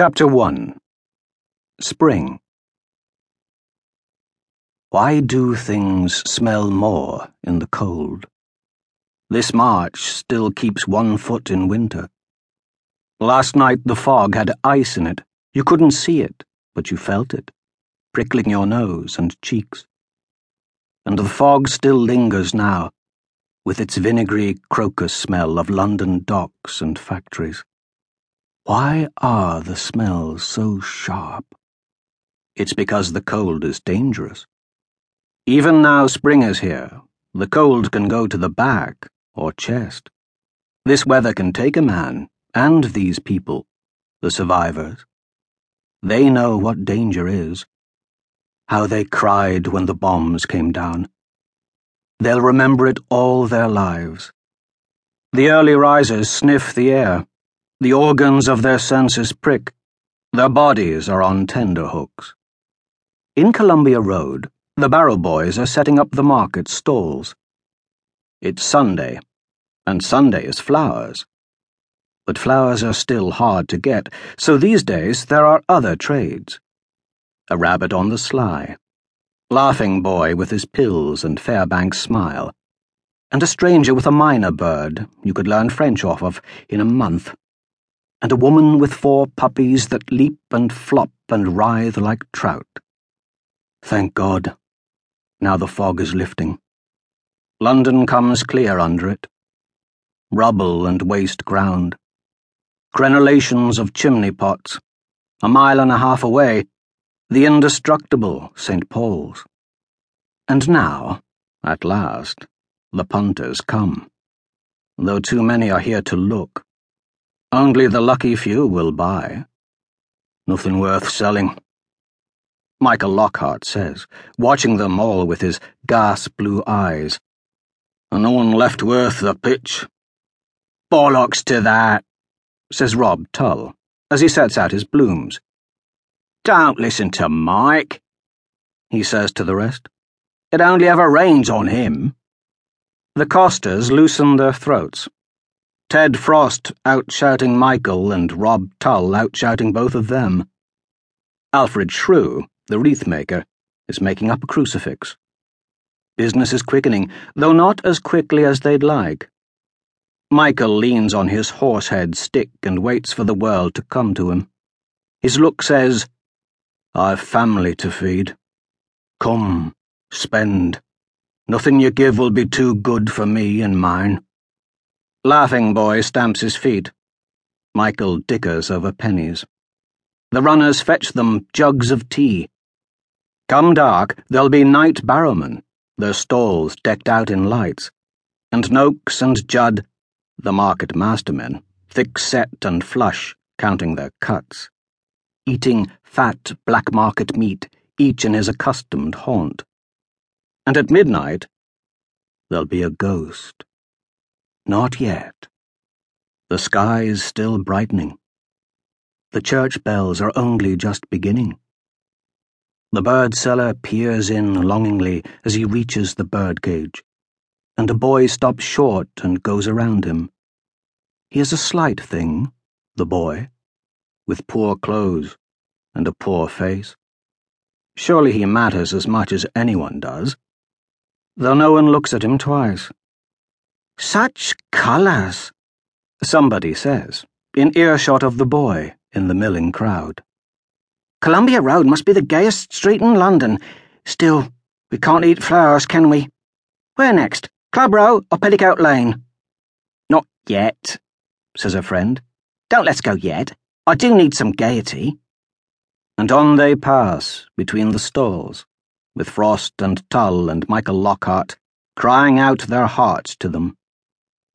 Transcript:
Chapter 1 Spring Why do things smell more in the cold? This March still keeps one foot in winter. Last night the fog had ice in it. You couldn't see it, but you felt it, prickling your nose and cheeks. And the fog still lingers now, with its vinegary crocus smell of London docks and factories. Why are the smells so sharp? It's because the cold is dangerous. Even now spring is here, the cold can go to the back or chest. This weather can take a man, and these people, the survivors. They know what danger is. How they cried when the bombs came down. They'll remember it all their lives. The early risers sniff the air the organs of their senses prick. Their bodies are on tender hooks. In Columbia Road, the barrel boys are setting up the market stalls. It's Sunday, and Sunday is flowers. But flowers are still hard to get, so these days there are other trades. A rabbit on the sly, laughing boy with his pills and Fairbanks smile, and a stranger with a mynah bird you could learn French off of in a month and a woman with four puppies that leap and flop and writhe like trout. Thank God. Now the fog is lifting. London comes clear under it. Rubble and waste ground. Crenellations of chimney pots. A mile and a half away, the indestructible St. Paul's. And now, at last, the punters come. Though too many are here to look. Only the lucky few will buy. Nothing worth selling. Michael Lockhart says, watching them all with his gas blue eyes. And no one left worth the pitch. Bollocks to that, says Rob Tull, as he sets out his blooms. Don't listen to Mike, he says to the rest. It only ever rains on him. The costers loosen their throats Ted Frost outshouting Michael and Rob Tull outshouting both of them. Alfred Shrew, the wreath maker, is making up a crucifix. Business is quickening, though not as quickly as they'd like. Michael leans on his horsehead stick and waits for the world to come to him. His look says, I've family to feed. Come, spend. Nothing you give will be too good for me and mine. Laughing Boy stamps his feet. Michael dickers over pennies. The runners fetch them jugs of tea. Come dark, there'll be night barrowmen, their stalls decked out in lights, and Noakes and Judd, the market mastermen, thick set and flush, counting their cuts, eating fat black market meat, each in his accustomed haunt. And at midnight, there'll be a ghost. Not yet. The sky is still brightening. The church bells are only just beginning. The bird seller peers in longingly as he reaches the bird cage, and a boy stops short and goes around him. He is a slight thing, the boy, with poor clothes and a poor face. Surely he matters as much as anyone does, though no one looks at him twice. Such colours, somebody says, in earshot of the boy in the milling crowd. Columbia Road must be the gayest street in London. Still, we can't eat flowers, can we? Where next? Club Row or Petticoat Lane? Not yet, says a friend. Don't let's go yet. I do need some gaiety. And on they pass between the stalls, with Frost and Tull and Michael Lockhart crying out their hearts to them.